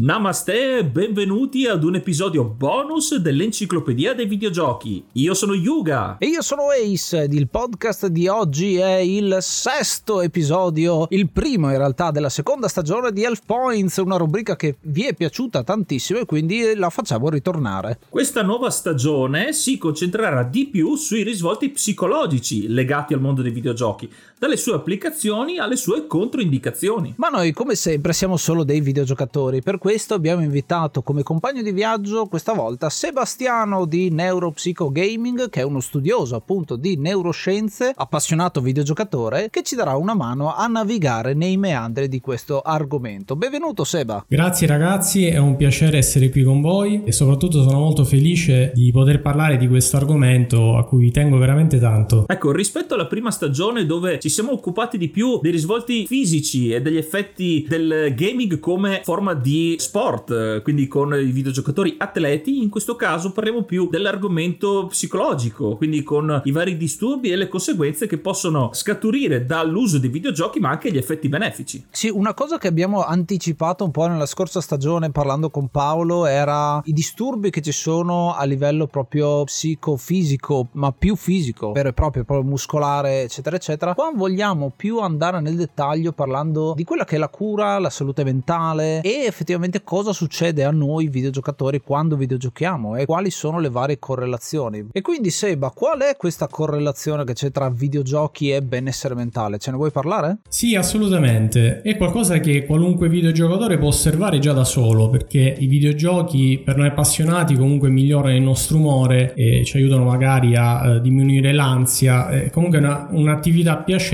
Namaste e benvenuti ad un episodio bonus dell'Enciclopedia dei Videogiochi. Io sono Yuga. E io sono Ace ed il podcast di oggi è il sesto episodio, il primo in realtà della seconda stagione di Elf Points, una rubrica che vi è piaciuta tantissimo e quindi la facciamo ritornare. Questa nuova stagione si concentrerà di più sui risvolti psicologici legati al mondo dei videogiochi, dalle sue applicazioni alle sue controindicazioni. Ma noi come sempre siamo solo dei videogiocatori, per questo abbiamo invitato come compagno di viaggio questa volta Sebastiano di Neuropsycho Gaming, che è uno studioso appunto di neuroscienze, appassionato videogiocatore, che ci darà una mano a navigare nei meandri di questo argomento. Benvenuto Seba! Grazie ragazzi, è un piacere essere qui con voi e soprattutto sono molto felice di poter parlare di questo argomento a cui tengo veramente tanto. Ecco, rispetto alla prima stagione dove ci siamo occupati di più dei risvolti fisici e degli effetti del gaming come forma di sport, quindi con i videogiocatori atleti, in questo caso parliamo più dell'argomento psicologico, quindi con i vari disturbi e le conseguenze che possono scaturire dall'uso dei videogiochi, ma anche gli effetti benefici. Sì, una cosa che abbiamo anticipato un po' nella scorsa stagione parlando con Paolo era i disturbi che ci sono a livello proprio psicofisico, ma più fisico, vero e proprio, proprio muscolare, eccetera, eccetera. Qua vogliamo più andare nel dettaglio parlando di quella che è la cura, la salute mentale e effettivamente cosa succede a noi videogiocatori quando videogiochiamo e quali sono le varie correlazioni. E quindi Seba, qual è questa correlazione che c'è tra videogiochi e benessere mentale? Ce ne vuoi parlare? Sì, assolutamente. È qualcosa che qualunque videogiocatore può osservare già da solo, perché i videogiochi per noi appassionati comunque migliorano il nostro umore e ci aiutano magari a uh, diminuire l'ansia, è comunque una, un'attività piacevole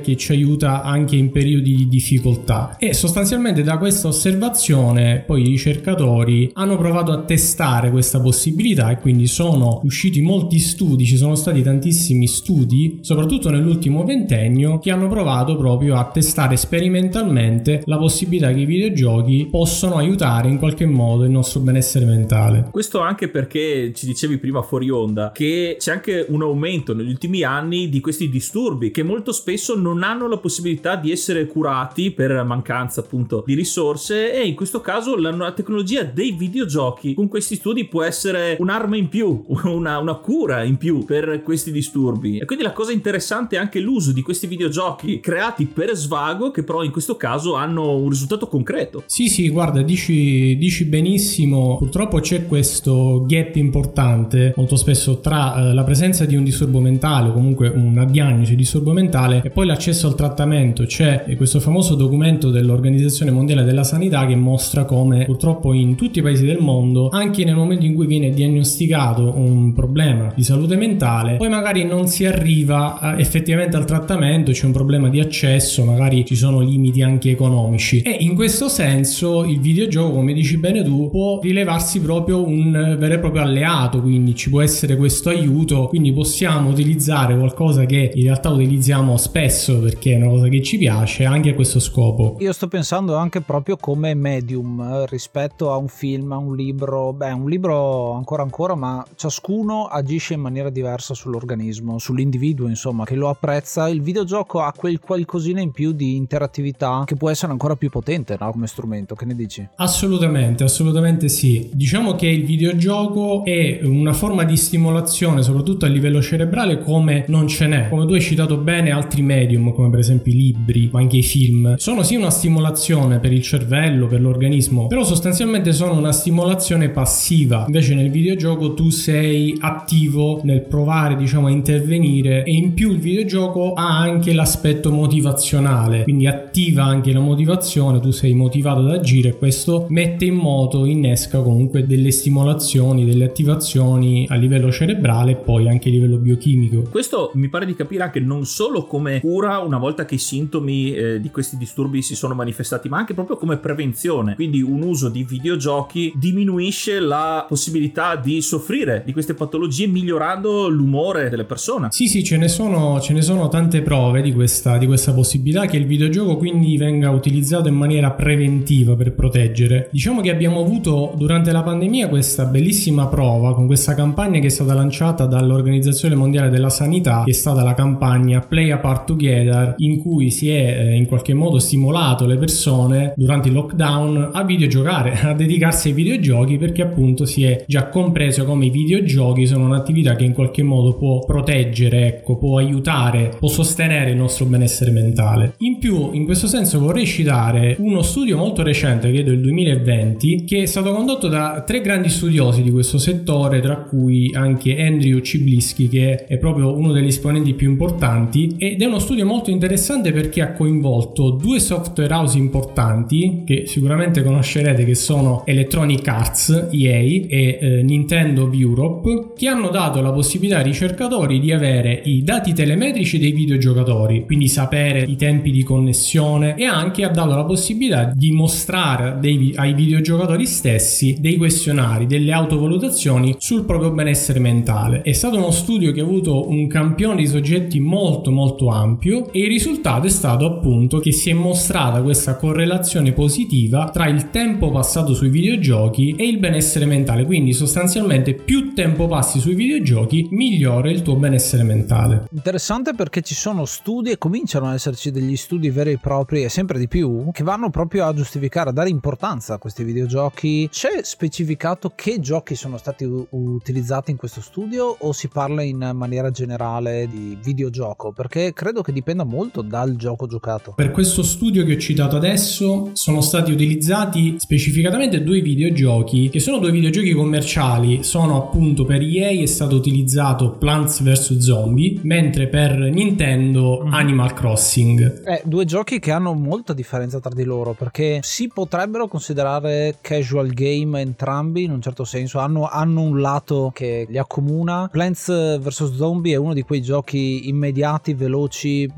che ci aiuta anche in periodi di difficoltà. E sostanzialmente da questa osservazione poi i ricercatori hanno provato a testare questa possibilità e quindi sono usciti molti studi, ci sono stati tantissimi studi, soprattutto nell'ultimo ventennio, che hanno provato proprio a testare sperimentalmente la possibilità che i videogiochi possono aiutare in qualche modo il nostro benessere mentale. Questo anche perché ci dicevi prima fuori onda che c'è anche un aumento negli ultimi anni di questi disturbi che molto spesso non hanno la possibilità di essere curati per mancanza appunto di risorse e in questo caso la tecnologia dei videogiochi con questi studi può essere un'arma in più, una, una cura in più per questi disturbi. E quindi la cosa interessante è anche l'uso di questi videogiochi creati per svago che però in questo caso hanno un risultato concreto. Sì, sì, guarda, dici, dici benissimo. Purtroppo c'è questo gap importante molto spesso tra eh, la presenza di un disturbo mentale o comunque una diagnosi di disturbo mentale e poi l'accesso al trattamento. C'è questo famoso documento dell'Organizzazione Mondiale della Sanità che mostra come purtroppo in tutti i paesi del mondo, anche nel momento in cui viene diagnosticato un problema di salute mentale, poi magari non si arriva effettivamente al trattamento, c'è un problema di accesso, magari ci sono limiti anche economici. E in questo senso il videogioco, come dici bene tu, può rilevarsi proprio un vero e proprio alleato, quindi ci può essere questo aiuto, quindi possiamo utilizzare qualcosa che in realtà utilizziamo spesso perché è una cosa che ci piace anche a questo scopo. Io sto pensando anche proprio come medium medium eh, rispetto a un film, a un libro, beh, un libro ancora ancora, ma ciascuno agisce in maniera diversa sull'organismo, sull'individuo, insomma, che lo apprezza. Il videogioco ha quel qualcosina in più di interattività che può essere ancora più potente, no? Come strumento, che ne dici? Assolutamente, assolutamente sì. Diciamo che il videogioco è una forma di stimolazione, soprattutto a livello cerebrale, come non ce n'è. Come tu hai citato bene altri medium, come per esempio i libri, ma anche i film, sono sì una stimolazione per il cervello, per l'organismo, però sostanzialmente sono una stimolazione passiva. Invece nel videogioco tu sei attivo nel provare, diciamo, a intervenire e in più il videogioco ha anche l'aspetto motivazionale, quindi attiva anche la motivazione, tu sei motivato ad agire e questo mette in moto, innesca comunque delle stimolazioni, delle attivazioni a livello cerebrale e poi anche a livello biochimico. Questo mi pare di capire anche non solo come cura una volta che i sintomi eh, di questi disturbi si sono manifestati, ma anche proprio come prevenzione. Quindi un uso di videogiochi diminuisce la possibilità di soffrire di queste patologie migliorando l'umore delle persone. Sì, sì, ce ne sono, ce ne sono tante prove di questa, di questa possibilità che il videogioco quindi venga utilizzato in maniera preventiva per proteggere. Diciamo che abbiamo avuto durante la pandemia questa bellissima prova con questa campagna che è stata lanciata dall'Organizzazione Mondiale della Sanità, che è stata la campagna Play Apart Together, in cui si è eh, in qualche modo stimolato le persone durante il lockdown a videogiocare, a dedicarsi ai videogiochi perché appunto si è già compreso come i videogiochi sono un'attività che in qualche modo può proteggere, ecco, può aiutare, può sostenere il nostro benessere mentale. In più, in questo senso vorrei citare uno studio molto recente, credo il 2020, che è stato condotto da tre grandi studiosi di questo settore, tra cui anche Andrew Ciblischi, che è proprio uno degli esponenti più importanti, ed è uno studio molto interessante perché ha coinvolto due software house importanti, che sicuramente conoscerete, che sono Electronic Arts, EA, e eh, Nintendo Europe, che hanno dato la possibilità ai ricercatori di avere i dati telemetrici dei videogiocatori, quindi sapere i tempi di connessione e anche ha dato la possibilità di mostrare dei, ai videogiocatori stessi dei questionari, delle autovalutazioni sul proprio benessere mentale. È stato uno studio che ha avuto un campione di soggetti molto molto ampio e il risultato è stato appunto che si è mostrata questa correlazione positiva tra il tempo passato sui videogiochi e il benessere mentale, quindi sostanzialmente più tempo passi sui videogiochi migliore il tuo benessere mentale. Interessante perché ci sono studi e cominciano ad esserci degli studi veri e propri e sempre di più che vanno proprio a giustificare, a dare importanza a questi videogiochi. C'è specificato che giochi sono stati utilizzati in questo studio o si parla in maniera generale di videogioco? Perché credo che dipenda molto dal gioco giocato. Per questo studio che ho citato adesso sono stati utilizzati specificatamente due videogiochi che sono due videogiochi commerciali, sono appunto per EA è stato utilizzato Plants vs Zombie, mentre per Nintendo Mhm. Animal Crossing. Eh, due giochi che hanno molta differenza tra di loro perché si potrebbero considerare casual game entrambi in un certo senso, hanno, hanno un lato che li accomuna. Plants vs Zombie è uno di quei giochi immediati, veloci,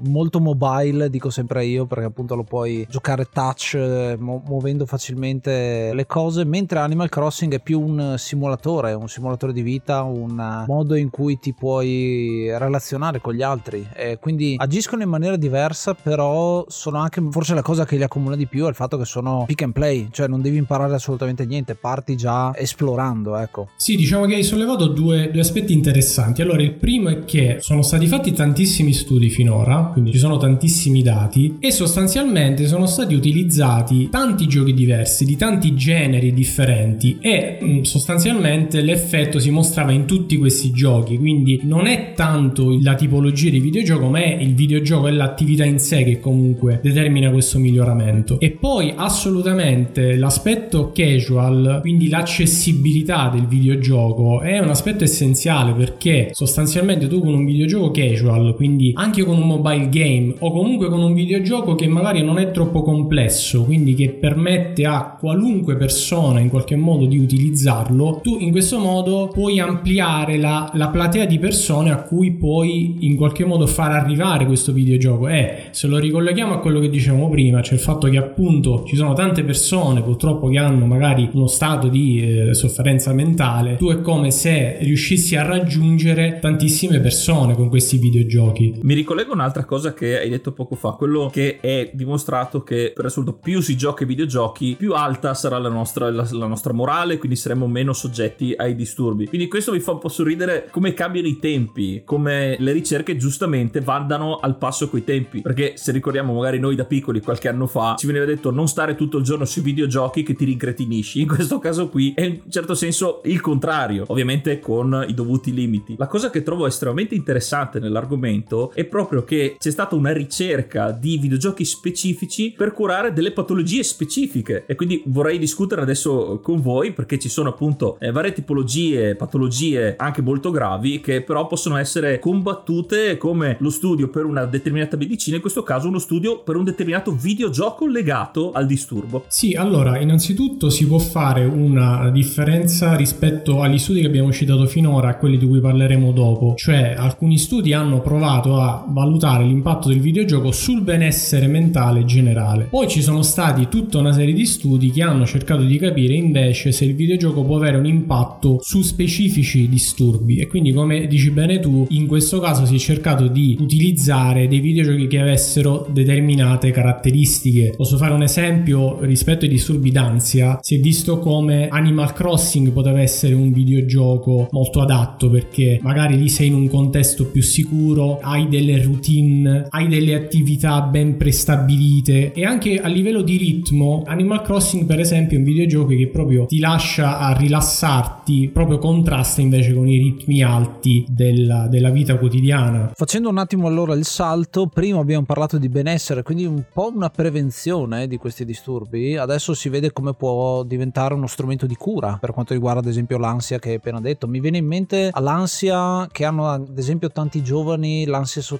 molto mobile, dico sempre io perché appunto lo puoi giocare touch eh, mu- muovendo facilmente le cose, mentre Animal Crossing è più un simulatore, un simulatore di vita, un eh, modo in cui ti puoi relazionare con gli altri e quindi agiscono in maniera diversa, però sono anche forse la cosa che li accomuna di più è il fatto che sono pick and play, cioè non devi imparare assolutamente niente, parti già esplorando, ecco. Sì, diciamo che hai sollevato due, due aspetti interessanti. Allora, il primo è che sono stati fatti tantissimi studi finora, quindi ci sono tantissimi dati, e sostanzialmente sono stati utilizzati tanti giochi diversi, di tanti generi differenti, e mh, sostanzialmente l'effetto si mostrava in tutti questi giochi, quindi non è tanto la tipologia di videogioco, ma è il videogioco e l'attività in sé che comunque determina questo miglioramento. E poi assolutamente l'aspetto casual, quindi l'accessibilità del videogioco è un aspetto essenziale perché sostanzialmente tu con un videogioco casual, quindi anche con un mobile game o comunque con un videogioco che magari non è troppo complesso, quindi che permette a qualunque persona in qualche modo di utilizzarlo, tu in questo modo puoi ampliare la, la platea di persone a cui puoi in qualche modo far arrivare questo videogioco. E se lo ricolleghiamo a quello che dicevamo prima, cioè il fatto che appunto ci sono tante persone purtroppo che hanno magari uno stato di eh, sofferenza mentale, tu è come se riuscissi a raggiungere tantissime persone con questi videogiochi. Mi ricollego un'altra cosa che hai detto poco fa, quello che è dimostrato che per assurdo più si gioca ai videogiochi videogiochi, più alta sarà la nostra, la, la nostra morale, quindi saremo meno soggetti ai disturbi. Quindi questo mi fa un po' sorridere come cambiano i tempi, come le ricerche giustamente vadano al passo coi tempi. Perché se ricordiamo magari noi da piccoli qualche anno fa ci veniva detto non stare tutto il giorno sui videogiochi che ti rincretinisci. In questo caso qui è in certo senso il contrario, ovviamente con i dovuti limiti. La cosa che trovo estremamente interessante nell'argomento è proprio che c'è stata una ricerca di videogiochi specifici per curare delle patologie specifiche e quindi vorrei discutere adesso con voi perché ci sono appunto eh, varie tipologie, patologie anche molto gravi che però possono essere combattute come lo studio per una determinata medicina, in questo caso uno studio per un determinato videogioco legato al disturbo. Sì, allora innanzitutto si può fare una differenza rispetto agli studi che abbiamo citato finora, a quelli di cui parleremo dopo, cioè alcuni studi hanno provato a valutare l'impatto del videogioco sul benessere mentale generale. Poi ci sono stati tutta una serie di studi che hanno cercato di capire invece se il videogioco può avere un impatto su specifici disturbi e quindi come dici bene tu, in questo caso si è cercato di utilizzare dei videogiochi che avessero determinate caratteristiche. Posso fare un esempio rispetto ai disturbi d'ansia, si è visto come Animal Crossing poteva essere un videogioco molto adatto perché magari lì sei in un contesto più sicuro, hai delle routine, hai delle attività ben prestabilite e anche a livello di ritmo Animal Crossing per esempio è un videogioco che proprio ti lascia a rilassarti, proprio contrasta invece con i ritmi alti della, della vita quotidiana. Facendo un attimo allora il salto, prima abbiamo parlato di benessere, quindi un po' una prevenzione di questi disturbi, adesso si vede come può diventare uno strumento di cura per quanto riguarda ad esempio l'ansia che hai appena detto. Mi viene in mente l'ansia che hanno ad esempio tanti giovani, l'ansia sociale,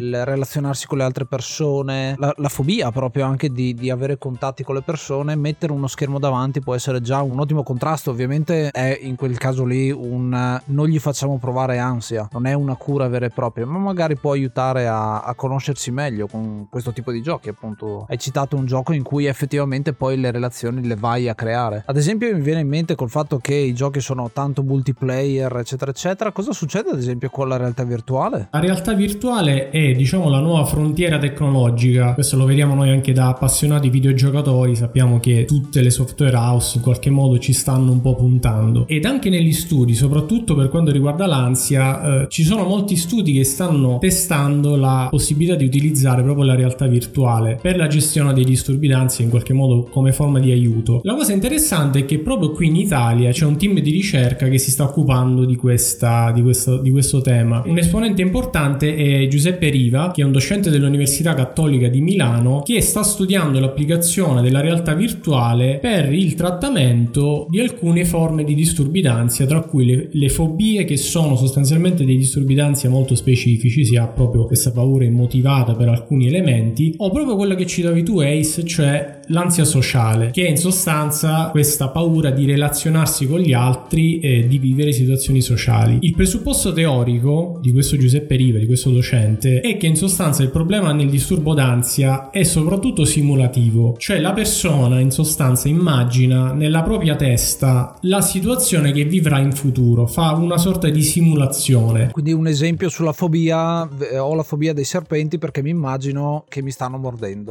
il relazionarsi con le altre persone, la, la fobia proprio anche di, di avere contatti con le persone, mettere uno schermo davanti può essere già un ottimo contrasto, ovviamente è in quel caso lì un non gli facciamo provare ansia, non è una cura vera e propria, ma magari può aiutare a, a conoscersi meglio con questo tipo di giochi, appunto. Hai citato un gioco in cui effettivamente poi le relazioni le vai a creare. Ad esempio mi viene in mente col fatto che i giochi sono tanto multiplayer, eccetera, eccetera, cosa succede ad esempio con la realtà virtuale? La realtà virtuale è, diciamo, la nuova frontiera tecnologica. Questo lo vediamo noi anche da appassionati videogiocatori, sappiamo che tutte le software house in qualche modo ci stanno un po' puntando. Ed anche negli studi, soprattutto per quanto riguarda l'ansia, eh, ci sono molti studi che stanno testando la possibilità di utilizzare proprio la realtà virtuale per la gestione dei disturbi d'ansia in qualche modo come forma di aiuto. La cosa interessante è che proprio qui in Italia c'è un team di ricerca che si sta occupando di, questa, di, questo, di questo tema. Un esponente importante è Giuseppe Riva, che è un docente dell'Università Cattolica di Milano, che sta studiando l'applicazione della realtà virtuale per il trattamento di alcune forme di disturbi d'ansia, tra cui le, le fobie, che sono sostanzialmente dei disturbi d'ansia molto specifici, si ha proprio questa paura immotivata per alcuni elementi, o proprio quello che citavi tu, Ace, cioè l'ansia sociale, che è in sostanza questa paura di relazionarsi con gli altri e di vivere situazioni sociali. Il presupposto teorico di questo Giuseppe Riva, di questo docente, è che in sostanza il problema nel disturbo d'ansia è soprattutto simulativo, cioè la persona in sostanza immagina nella propria testa la situazione che vivrà in futuro, fa una sorta di simulazione. Quindi un esempio sulla fobia, eh, ho la fobia dei serpenti perché mi immagino che mi stanno mordendo.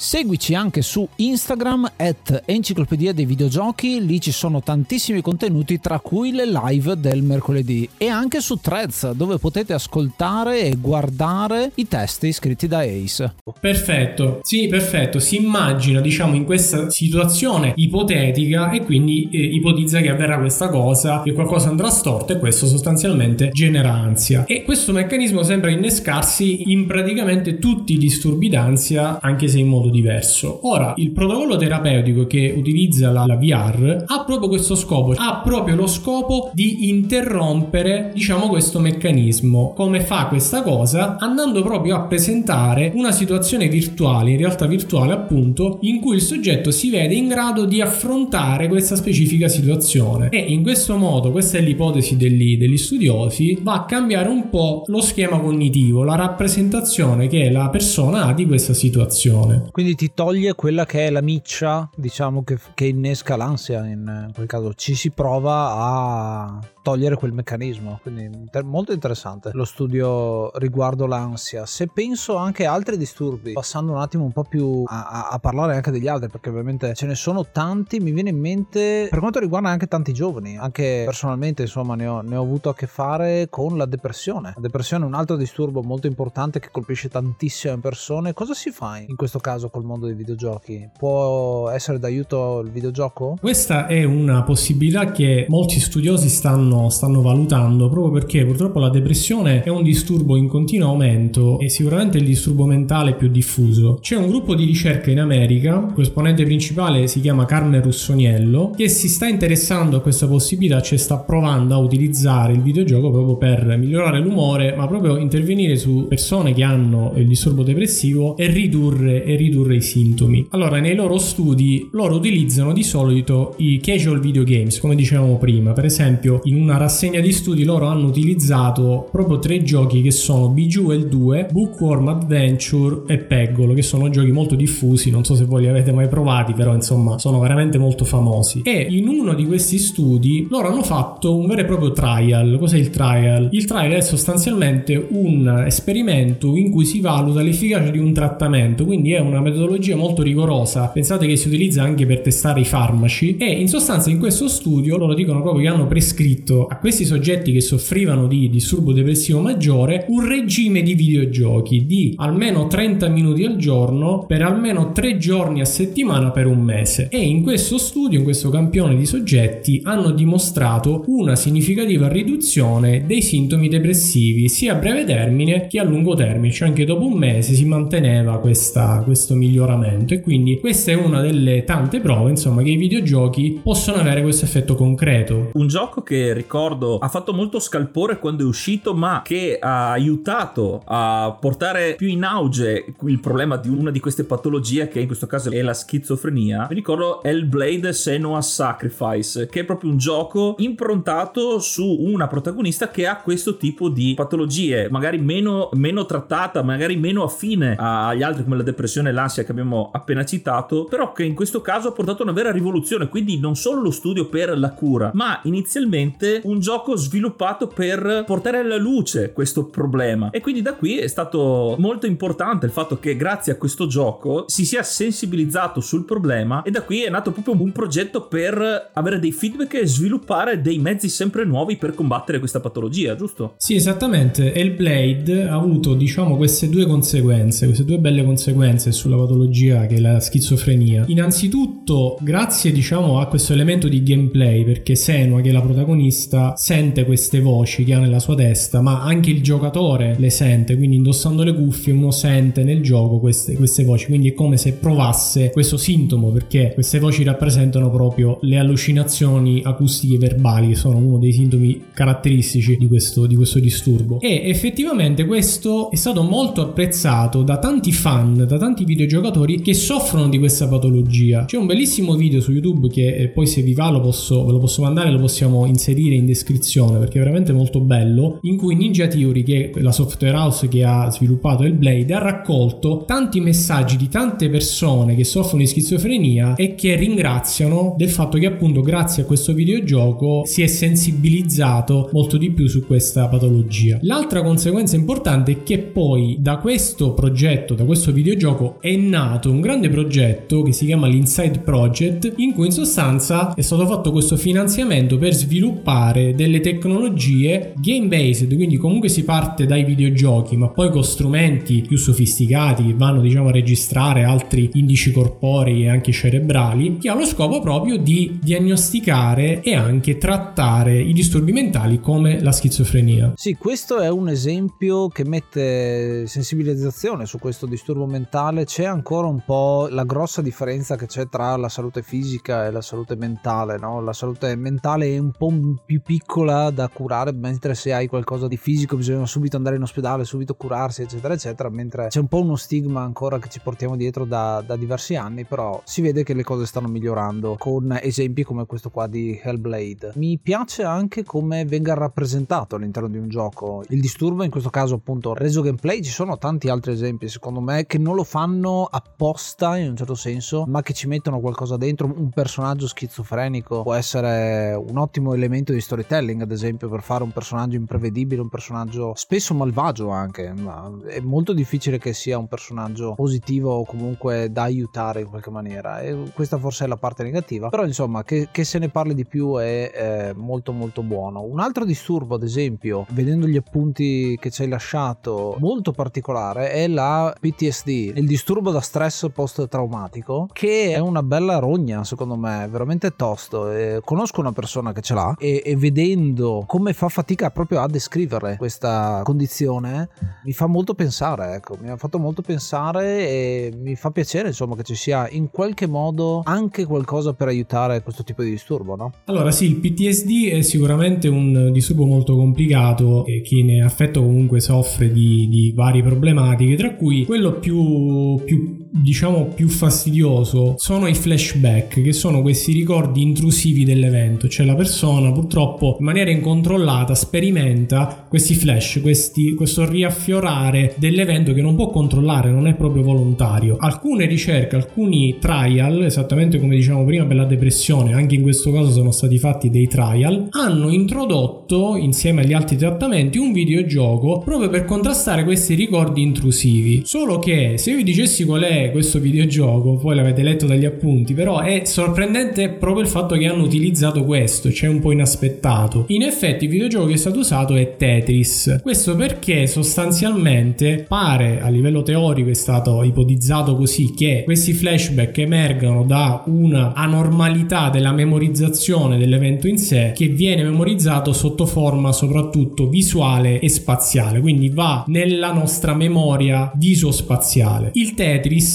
Seguici anche su Instagram at Enciclopedia dei Videogiochi, lì ci sono tantissimi contenuti tra cui le live del mercoledì. E anche su Threads dove potete ascoltare e guardare i testi scritti da Ace. Perfetto, sì perfetto, si immagina diciamo in questa situazione ipotetica e quindi eh, ipotizza che avverrà questa cosa, che qualcosa andrà storto e questo sostanzialmente genera ansia. E questo meccanismo sembra innescarsi in praticamente tutti i disturbi d'ansia anche se in modo modo diverso. Ora, il protocollo terapeutico che utilizza la, la VR ha proprio questo scopo, ha proprio lo scopo di interrompere, diciamo, questo meccanismo. Come fa questa cosa? Andando proprio a presentare una situazione virtuale, in realtà virtuale appunto, in cui il soggetto si vede in grado di affrontare questa specifica situazione. E in questo modo, questa è l'ipotesi degli, degli studiosi, va a cambiare un po' lo schema cognitivo, la rappresentazione che la persona ha di questa situazione. Quindi ti toglie quella che è la miccia, diciamo, che, che innesca l'ansia in quel caso. Ci si prova a togliere quel meccanismo. Quindi molto interessante lo studio riguardo l'ansia. Se penso anche a altri disturbi, passando un attimo un po' più a, a, a, parlare anche degli altri, perché ovviamente ce ne sono tanti, mi viene in mente per quanto riguarda anche tanti giovani, anche personalmente insomma ne ho, ne ho avuto a che fare con la depressione. La depressione è un altro disturbo molto importante che colpisce tantissime persone. Cosa si fa in questo caso col mondo dei videogiochi? Può essere d'aiuto il videogioco? Questa è una possibilità che molti studiosi stanno stanno, valutando proprio perché purtroppo la depressione è un disturbo in continuo aumento e sicuramente il disturbo mentale più diffuso. C'è un gruppo di ricerca in America, il esponente principale si chiama Carmen Russoniello, che si sta interessando a questa possibilità, cioè sta provando a utilizzare il videogioco proprio per migliorare l'umore, ma proprio intervenire su persone che hanno il disturbo depressivo e ridurre, e ridurre i sintomi. Allora, nei loro studi loro utilizzano di solito i casual video games, come dicevamo prima, per esempio in un una rassegna di studi loro hanno utilizzato proprio tre giochi che sono Bejeweled 2, Bookworm Adventure e Peggolo, che sono giochi molto diffusi, non so se voi li avete mai provati, però insomma sono veramente molto famosi. E in uno di questi studi loro hanno fatto un vero e proprio trial. Cos'è il trial? Il trial è sostanzialmente un esperimento in cui si valuta l'efficacia di un trattamento, quindi è una metodologia molto rigorosa. Pensate che si utilizza anche per testare i farmaci e in sostanza in questo studio loro dicono proprio che hanno prescritto a questi soggetti che soffrivano di disturbo depressivo maggiore un regime di videogiochi di almeno 30 minuti al giorno per almeno 3 giorni a settimana per un mese e in questo studio, in questo campione di soggetti hanno dimostrato una significativa riduzione dei sintomi depressivi sia a breve termine che a lungo termine, cioè anche dopo un mese si manteneva questa, questo miglioramento e quindi questa è una delle tante prove insomma che i videogiochi possono avere questo effetto concreto. Un gioco che ricordo ha fatto molto scalpore quando è uscito, ma che ha aiutato a portare più in auge il problema di una di queste patologie, che in questo caso è la schizofrenia. Mi ricordo Hellblade Senua Sacrifice, che è proprio un gioco improntato su una protagonista che ha questo tipo di patologie, magari meno, meno trattata, magari meno affine agli altri come la depressione e l'ansia che abbiamo appena citato, però che in questo caso ha portato una vera rivoluzione, quindi non solo lo studio per la cura, ma inizialmente un gioco sviluppato per portare alla luce questo problema. E quindi da qui è stato molto importante il fatto che grazie a questo gioco si sia sensibilizzato sul problema e da qui è nato proprio un progetto per avere dei feedback e sviluppare dei mezzi sempre nuovi per combattere questa patologia, giusto? Sì, esattamente. Hellblade ha avuto, diciamo, queste due conseguenze, queste due belle conseguenze sulla patologia che è la schizofrenia. Innanzitutto, grazie, diciamo, a questo elemento di gameplay, perché Senua, che è la protagonista, protagonista sente queste voci che ha nella sua testa, ma anche il giocatore le sente, quindi indossando le cuffie uno sente nel gioco queste, queste voci, quindi è come se provasse questo sintomo, perché queste voci rappresentano proprio le allucinazioni acustiche verbali, che sono uno dei sintomi caratteristici di questo, di questo disturbo. E effettivamente questo è stato molto apprezzato da tanti fan, da tanti videogiocatori che soffrono di questa patologia. C'è un bellissimo video su YouTube che eh, poi se vi va lo posso, ve lo posso mandare, lo possiamo inserire in descrizione perché è veramente molto bello, in cui Ninja Theory, che è la software house che ha sviluppato il Blade, ha raccolto tanti messaggi di tante persone che soffrono di schizofrenia e che ringraziano del fatto che appunto grazie a questo videogioco si è sensibilizzato molto di più su questa patologia. L'altra conseguenza importante è che poi da questo progetto, da questo videogioco è nato un grande progetto che si chiama l'Inside Project in cui in sostanza è stato fatto questo finanziamento per sviluppare sfruttare delle tecnologie game based, quindi comunque si parte dai videogiochi, ma poi con strumenti più sofisticati che vanno diciamo a registrare altri indici corporei e anche cerebrali, che ha lo scopo proprio di diagnosticare e anche trattare i disturbi mentali come la schizofrenia. Sì, questo è un esempio che mette sensibilizzazione su questo disturbo mentale. C'è ancora un po' la grossa differenza che c'è tra la salute fisica e la salute mentale, no? La salute mentale è un po' più piccola da curare, mentre se hai qualcosa di fisico bisogna subito andare in ospedale, subito curarsi, eccetera, eccetera, mentre c'è un po' uno stigma ancora che ci portiamo dietro da, da diversi anni, però si vede che le cose stanno migliorando con esempi come questo qua di Hellblade. Mi piace anche come venga rappresentato all'interno di un gioco. Il disturbo in questo caso appunto reso gameplay, ci sono tanti altri esempi secondo me che non lo fanno apposta in un certo senso, ma che ci mettono qualcosa dentro, un personaggio schizofrenico può essere un ottimo elemento di storytelling ad esempio per fare un personaggio imprevedibile, un personaggio spesso malvagio anche, ma è molto difficile che sia un personaggio positivo o comunque da aiutare in qualche maniera e questa forse è la parte negativa, però insomma che, che se ne parli di più è, è molto molto buono. Un altro disturbo ad esempio, vedendo gli appunti che ci hai lasciato, molto particolare è la PTSD, il disturbo da stress post-traumatico, che è una bella rogna secondo me, veramente tosto. E conosco una persona che ce l'ha e, e vedendo come fa fatica proprio a descrivere questa condizione mi fa molto pensare, ecco, mi ha fatto molto pensare e mi fa piacere insomma che ci sia in qualche modo anche qualcosa per aiutare questo tipo di disturbo, no? Allora sì, il PTSD è sicuramente un disturbo molto complicato e chi ne è affetto comunque soffre di, di varie problematiche, tra cui quello più, più diciamo più fastidioso sono i flashback che sono questi ricordi intrusivi dell'evento. Cioè la persona purtroppo in maniera incontrollata sperimenta questi flash questi, questo riaffiorare dell'evento che non può controllare non è proprio volontario. Alcune ricerche alcuni trial esattamente come diciamo prima per la depressione anche in questo caso sono stati fatti dei trial hanno introdotto insieme agli altri trattamenti un videogioco proprio per contrastare questi ricordi intrusivi. Solo che se io vi dicessi qual è questo videogioco, poi l'avete letto dagli appunti, però è sorprendente proprio il fatto che hanno utilizzato questo, cioè un po' inaspettato. In effetti il videogioco che è stato usato è Tetris. Questo perché sostanzialmente pare a livello teorico è stato ipotizzato così che questi flashback emergano da una anormalità della memorizzazione dell'evento in sé che viene memorizzato sotto forma soprattutto visuale e spaziale, quindi va nella nostra memoria visospaziale. Il Tetris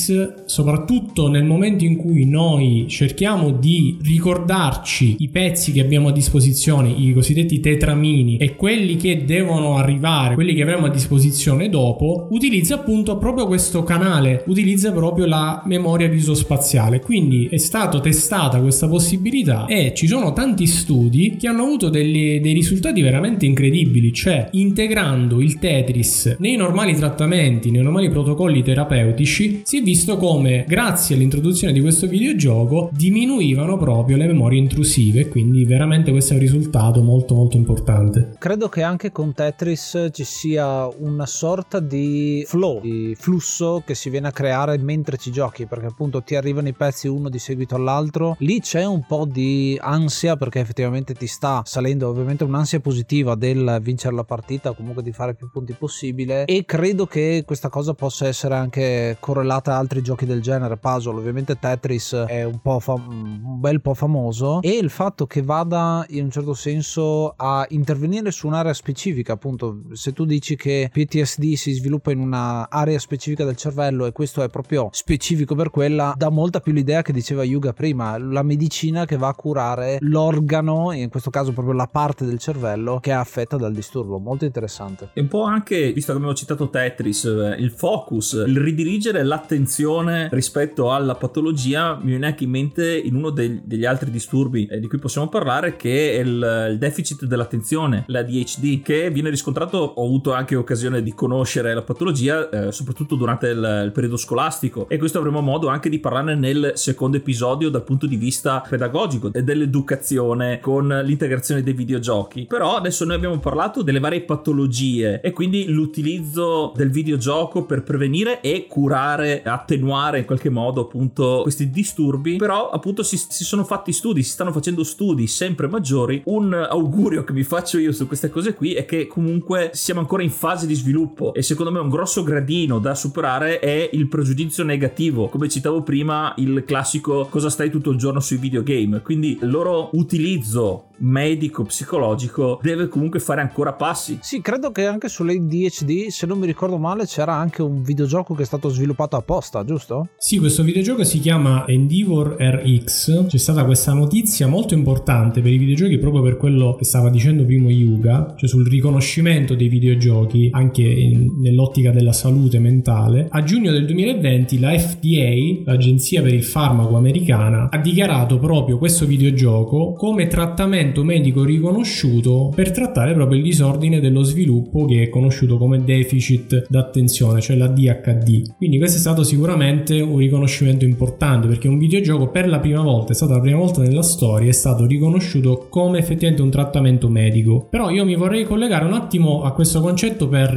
soprattutto nel momento in cui noi cerchiamo di ricordarci i pezzi che abbiamo a disposizione, i cosiddetti tetramini e quelli che devono arrivare, quelli che avremo a disposizione dopo, utilizza appunto proprio questo canale, utilizza proprio la memoria visospaziale. Quindi è stata testata questa possibilità e ci sono tanti studi che hanno avuto degli, dei risultati veramente incredibili, cioè integrando il Tetris nei normali trattamenti, nei normali protocolli terapeutici, si visto come grazie all'introduzione di questo videogioco diminuivano proprio le memorie intrusive, quindi veramente questo è un risultato molto molto importante. Credo che anche con Tetris ci sia una sorta di flow, di flusso che si viene a creare mentre ci giochi, perché appunto ti arrivano i pezzi uno di seguito all'altro, lì c'è un po' di ansia perché effettivamente ti sta salendo ovviamente un'ansia positiva del vincere la partita, comunque di fare più punti possibile e credo che questa cosa possa essere anche correlata altri giochi del genere, puzzle, ovviamente Tetris è un, po fam- un bel po' famoso e il fatto che vada in un certo senso a intervenire su un'area specifica, appunto se tu dici che PTSD si sviluppa in un'area specifica del cervello e questo è proprio specifico per quella, dà molta più l'idea che diceva Yuga prima, la medicina che va a curare l'organo, in questo caso proprio la parte del cervello che è affetta dal disturbo, molto interessante. E un po' anche, visto che abbiamo citato Tetris, eh, il focus, il ridirigere l'attenzione attenzione rispetto alla patologia mi viene anche in mente in uno degli, degli altri disturbi eh, di cui possiamo parlare che è il, il, deficit dell'attenzione, la DHD, che viene riscontrato, ho avuto anche occasione di conoscere la patologia eh, soprattutto durante il, il, periodo scolastico e questo avremo modo anche di parlarne nel secondo episodio dal punto di vista pedagogico e dell'educazione con l'integrazione dei videogiochi. Però adesso noi abbiamo parlato delle varie patologie e quindi l'utilizzo del videogioco per prevenire e curare attenuare in qualche modo appunto questi disturbi, però appunto si, si sono fatti studi, si stanno facendo studi sempre maggiori. Un augurio che mi faccio io su queste cose qui è che comunque siamo ancora in fase di sviluppo. E secondo me un grosso gradino da superare è il pregiudizio negativo, come citavo prima il classico cosa stai tutto il giorno sui videogame, quindi il loro utilizzo medico, psicologico deve comunque fare ancora passi. Sì, credo che anche sull'ADHD, se non mi ricordo male, c'era anche un videogioco che è stato sviluppato apposta, giusto? Sì, questo videogioco si chiama Endeavor RX. C'è stata questa notizia molto importante per i videogiochi proprio per quello che stava dicendo prima Yuga, cioè sul riconoscimento dei videogiochi anche in, nell'ottica della salute mentale. A giugno del 2020 la FDA, l'Agenzia per il Farmaco americana, ha dichiarato proprio questo videogioco come trattamento medico riconosciuto per trattare proprio il disordine dello sviluppo che è conosciuto come deficit d'attenzione, cioè la DHD. Quindi questo è stato sicuramente un riconoscimento importante perché un videogioco per la prima volta, è stata la prima volta nella storia, è stato riconosciuto come effettivamente un trattamento medico. Però io mi vorrei collegare un attimo a questo concetto per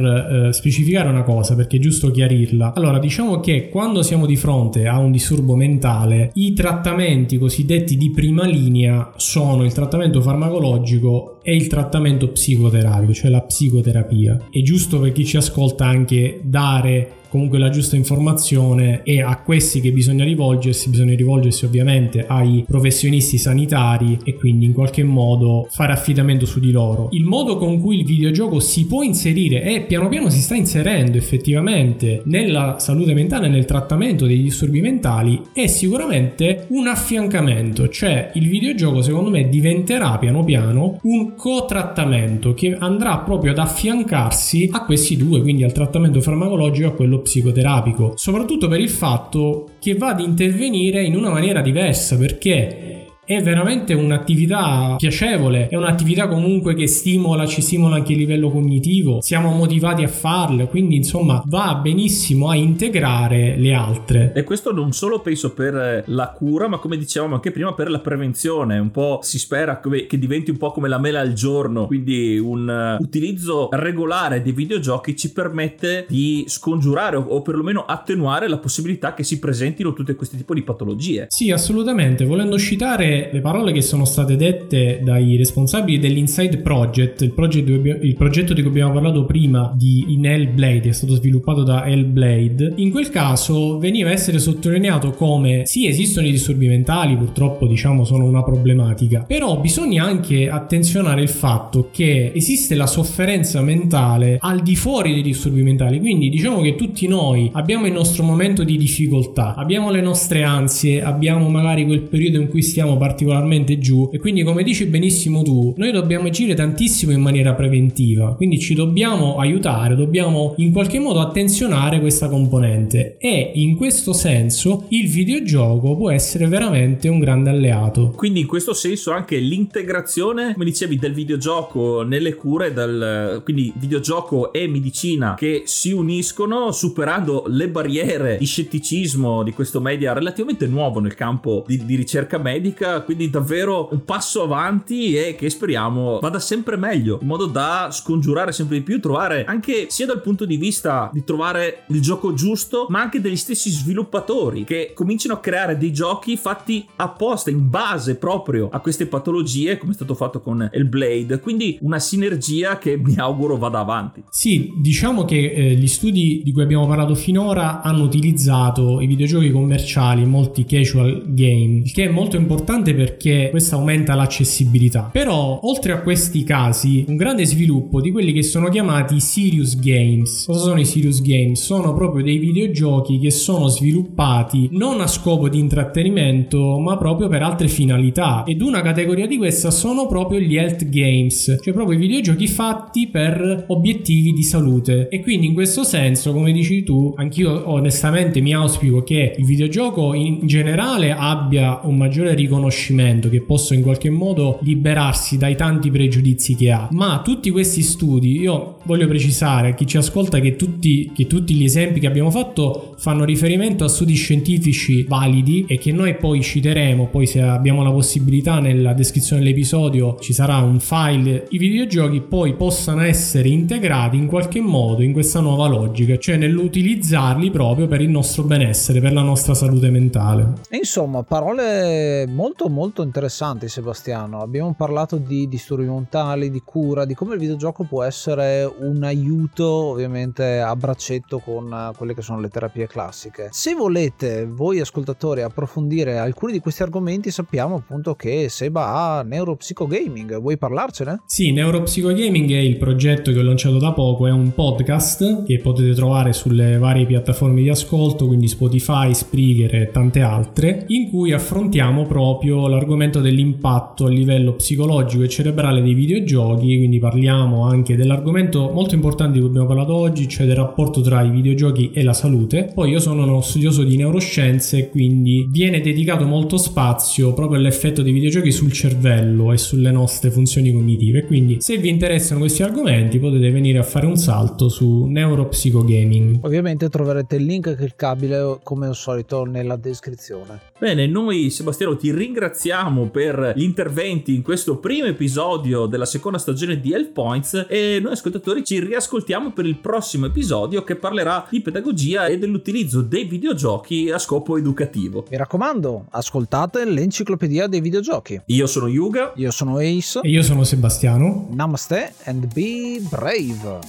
eh, specificare una cosa, perché è giusto chiarirla. Allora, diciamo che quando siamo di fronte a un disturbo mentale, i trattamenti cosiddetti di prima linea sono il trattamento farmacologico e il trattamento psicoterapico, cioè la psicoterapia. È giusto per chi ci ascolta anche dare comunque la giusta informazione e a questi che bisogna rivolgersi, bisogna rivolgersi ovviamente ai professionisti sanitari e quindi in qualche modo fare affidamento su di loro. Il modo con cui il videogioco si può inserire e piano piano si sta inserendo effettivamente nella salute mentale, nel trattamento dei disturbi mentali è sicuramente un affiancamento, cioè il videogioco secondo me diventerà piano piano un co-trattamento che andrà proprio ad affiancarsi a questi due, quindi al trattamento farmacologico e a quello psicoterapico, soprattutto per il fatto che va ad intervenire in una maniera diversa perché è veramente un'attività piacevole, è un'attività comunque che stimola, ci stimola anche a livello cognitivo, siamo motivati a farla, quindi insomma va benissimo a integrare le altre. E questo non solo penso per la cura, ma come dicevamo anche prima per la prevenzione, un po' si spera che diventi un po' come la mela al giorno, quindi un utilizzo regolare dei videogiochi ci permette di scongiurare o perlomeno attenuare la possibilità che si presentino tutte questi tipi di patologie. Sì, assolutamente, volendo citare le parole che sono state dette dai responsabili dell'Inside Project, il, progetto, il progetto di cui abbiamo parlato prima di in Hellblade, è stato sviluppato da Hellblade, in quel caso veniva a essere sottolineato come sì esistono i disturbi mentali, purtroppo diciamo sono una problematica, però bisogna anche attenzionare il fatto che esiste la sofferenza mentale al di fuori dei disturbi mentali, quindi diciamo che tutti noi abbiamo il nostro momento di difficoltà, abbiamo le nostre ansie, abbiamo magari quel periodo in cui stiamo parlando particolarmente giù. E quindi come dici benissimo tu noi dobbiamo agire tantissimo in maniera preventiva. Quindi ci dobbiamo aiutare dobbiamo in qualche modo attenzionare questa componente. E in questo senso il videogioco può essere veramente un grande alleato. Quindi in questo senso anche l'integrazione come dicevi del videogioco nelle cure del, quindi videogioco e medicina che si uniscono superando le barriere di scetticismo di questo media relativamente nuovo nel campo di, di ricerca medica quindi davvero un passo avanti e che speriamo vada sempre meglio, in modo da scongiurare sempre di più, trovare anche sia dal punto di vista di trovare il gioco giusto, ma anche degli stessi sviluppatori che cominciano a creare dei giochi fatti apposta in base proprio a queste patologie, come è stato fatto con il Blade, quindi una sinergia che mi auguro vada avanti. Sì, diciamo che eh, gli studi di cui abbiamo parlato finora hanno utilizzato i videogiochi commerciali, molti casual game, il che è molto importante importante perché questo aumenta l'accessibilità. Però, oltre a questi casi, un grande sviluppo di quelli che sono chiamati serious games. Cosa sono i serious games? Sono proprio dei videogiochi che sono sviluppati non a scopo di intrattenimento, ma proprio per altre finalità. Ed una categoria di questa sono proprio gli health games, cioè proprio i videogiochi fatti per obiettivi di salute. E quindi in questo senso, come dici tu, anch'io onestamente mi auspico che il videogioco in generale abbia un maggiore riconoscimento riconoscimento, che possa in qualche modo liberarsi dai tanti pregiudizi che ha. Ma tutti questi studi, io voglio precisare a chi ci ascolta che tutti, che tutti gli esempi che abbiamo fatto fanno riferimento a studi scientifici validi e che noi poi citeremo, poi se abbiamo la possibilità nella descrizione dell'episodio ci sarà un file, i videogiochi poi possano essere integrati in qualche modo in questa nuova logica, cioè nell'utilizzarli proprio per il nostro benessere, per la nostra salute mentale. Insomma, parole molto molto interessanti Sebastiano. Abbiamo parlato di disturbi mentali, di cura, di come il videogioco può essere un aiuto ovviamente a braccetto con quelle che sono le terapie classiche. Se volete voi ascoltatori approfondire alcuni di questi argomenti sappiamo appunto che Seba ha Neuropsychogaming, vuoi parlarcene? Sì, Neuropsychogaming è il progetto che ho lanciato da poco, è un podcast che potete trovare sulle varie piattaforme di ascolto, quindi Spotify, Spreaker e tante altre, in cui affrontiamo proprio l'argomento dell'impatto a livello psicologico e cerebrale dei videogiochi, quindi parliamo anche dell'argomento molto importante di cui abbiamo parlato oggi, cioè del rapporto tra i videogiochi e la salute. Poi io sono uno studioso di neuroscienze, quindi viene dedicato molto spazio proprio all'effetto dei videogiochi sul cervello e sulle nostre funzioni cognitive. Quindi se vi interessano questi argomenti potete venire a fare un salto su Neuropsychogaming. Ovviamente troverete il link cliccabile come al solito nella descrizione. Bene, noi Sebastiano ti ringraziamo per gli interventi in questo primo episodio della seconda stagione di Health Points e noi ascoltatori ci riascoltiamo per il prossimo episodio che parlerà di pedagogia e dell'utilizzo dei videogiochi a scopo educativo. Mi raccomando, ascoltate l'enciclopedia dei videogiochi. Io sono Yuga. Io sono Ace. E io sono Sebastiano. Namaste and be brave.